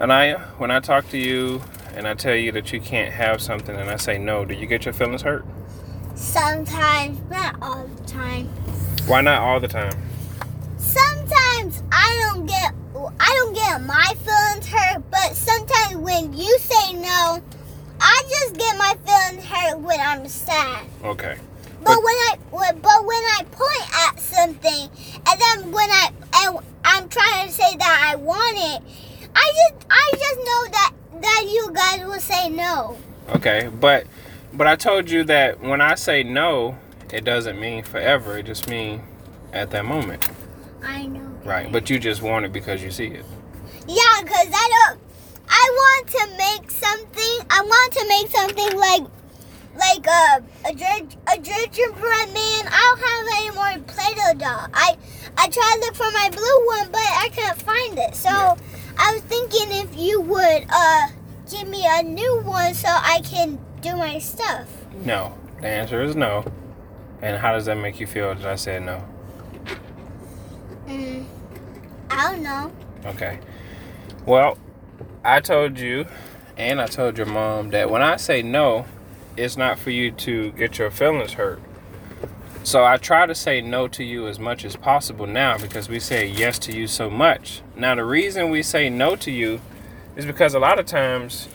Anaya, when I talk to you and I tell you that you can't have something and I say no, do you get your feelings hurt? Sometimes, not all the time. Why not all the time? Sometimes I don't get I don't get my feelings hurt, but sometimes when you say no, I just get my feelings hurt when I'm sad. Okay. But, when I but when I point at something and then when I and I'm trying to say that I want it, I just I just know that that you guys will say no. Okay, but but I told you that when I say no, it doesn't mean forever. It just means at that moment. I know. Right. But you just want it because you see it. Yeah, cause I don't. I want to make something. I want to make something like like a a, ginge- a gingerbread man. I don't have any more Play-Doh doll. I I tried to look for my blue one, but I couldn't find it. So Yeah. I was thinking if you would uh give me a new one so I can do my stuff. No. The answer is no. And how does that make you feel that I said no? Mm, I don't know. Okay. Well, I told you and I told your mom that when I say no, it's not for you to get your feelings hurt. So I try to say no to you as much as possible now because we say yes to you so much. Now the reason we say no to you is because a lot of times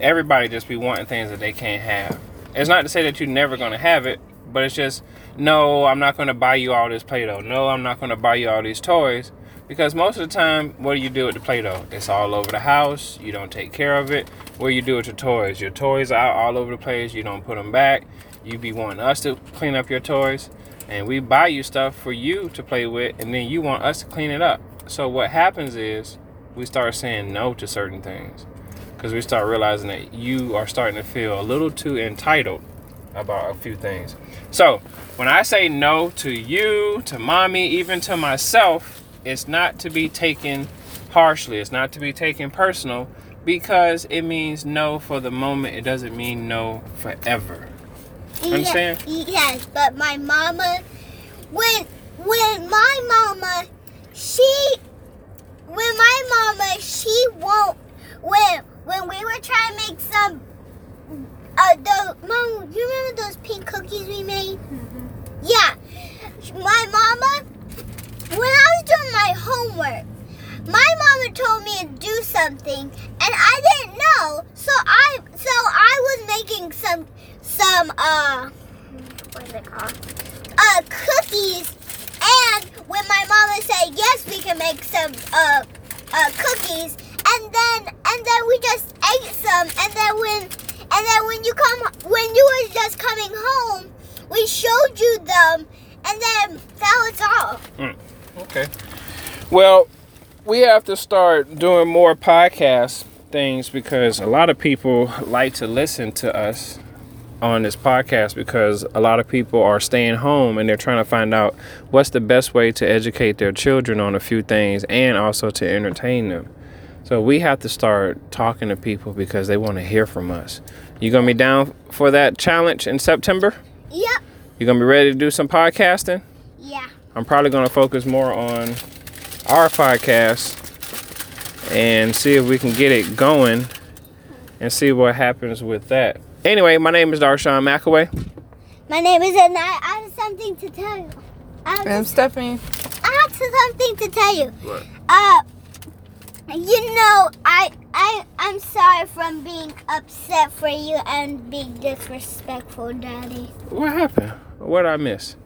everybody just be wanting things that they can't have. It's not to say that you're never gonna have it, but it's just no, I'm not gonna buy you all this Play-Doh. No, I'm not gonna buy you all these toys. Because most of the time, what do you do with the Play-Doh? It's all over the house. You don't take care of it. What do you do with your toys? Your toys are all over the place. You don't put them back. You be wanting us to clean up your toys, and we buy you stuff for you to play with, and then you want us to clean it up. So what happens is we start saying no to certain things because we start realizing that you are starting to feel a little too entitled about a few things. So when I say no to you, to mommy, even to myself, it's not to be taken harshly. It's not to be taken personal because it means no for the moment. It doesn't mean no forever. You understand? Ye- yes, but my mama, when when my mama, she, when my mama, she won't. When when we were trying to make some, uh, the mom, you remember those pink cookies we made? Yeah, my mama. When I was doing my homework, my mama told me to do something, and I didn't know. So I so I was making some some uh what is it called? Uh cookies and when my mama said yes we can make some uh uh cookies and then and then we just ate some and then when and then when you come when you were just coming home we showed you them and then that was all. Hmm. Okay. Well, we have to start doing more podcast things because a lot of people like to listen to us on this podcast because a lot of people are staying home and they're trying to find out what's the best way to educate their children on a few things and also to entertain them. So we have to start talking to people because they want to hear from us. You gonna be down for that challenge in September? Yep. You gonna be ready to do some podcasting? Yeah. I'm probably going to focus more on our podcast and see if we can get it going and see what happens with that. Anyway, my name is Darshawn McAway. My name is Anna. I have something to tell you. I have, I'm Stephanie. I have something to tell you. What? Uh, you know, I I I'm sorry from being upset for you and being disrespectful, Daddy. What happened? What did I miss?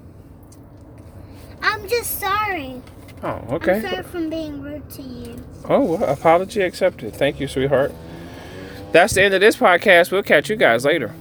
I'm just sorry. Oh, I'm okay. sorry from being rude to you. Oh, well, apology accepted. Thank you, sweetheart. That's the end of this podcast. We'll catch you guys later.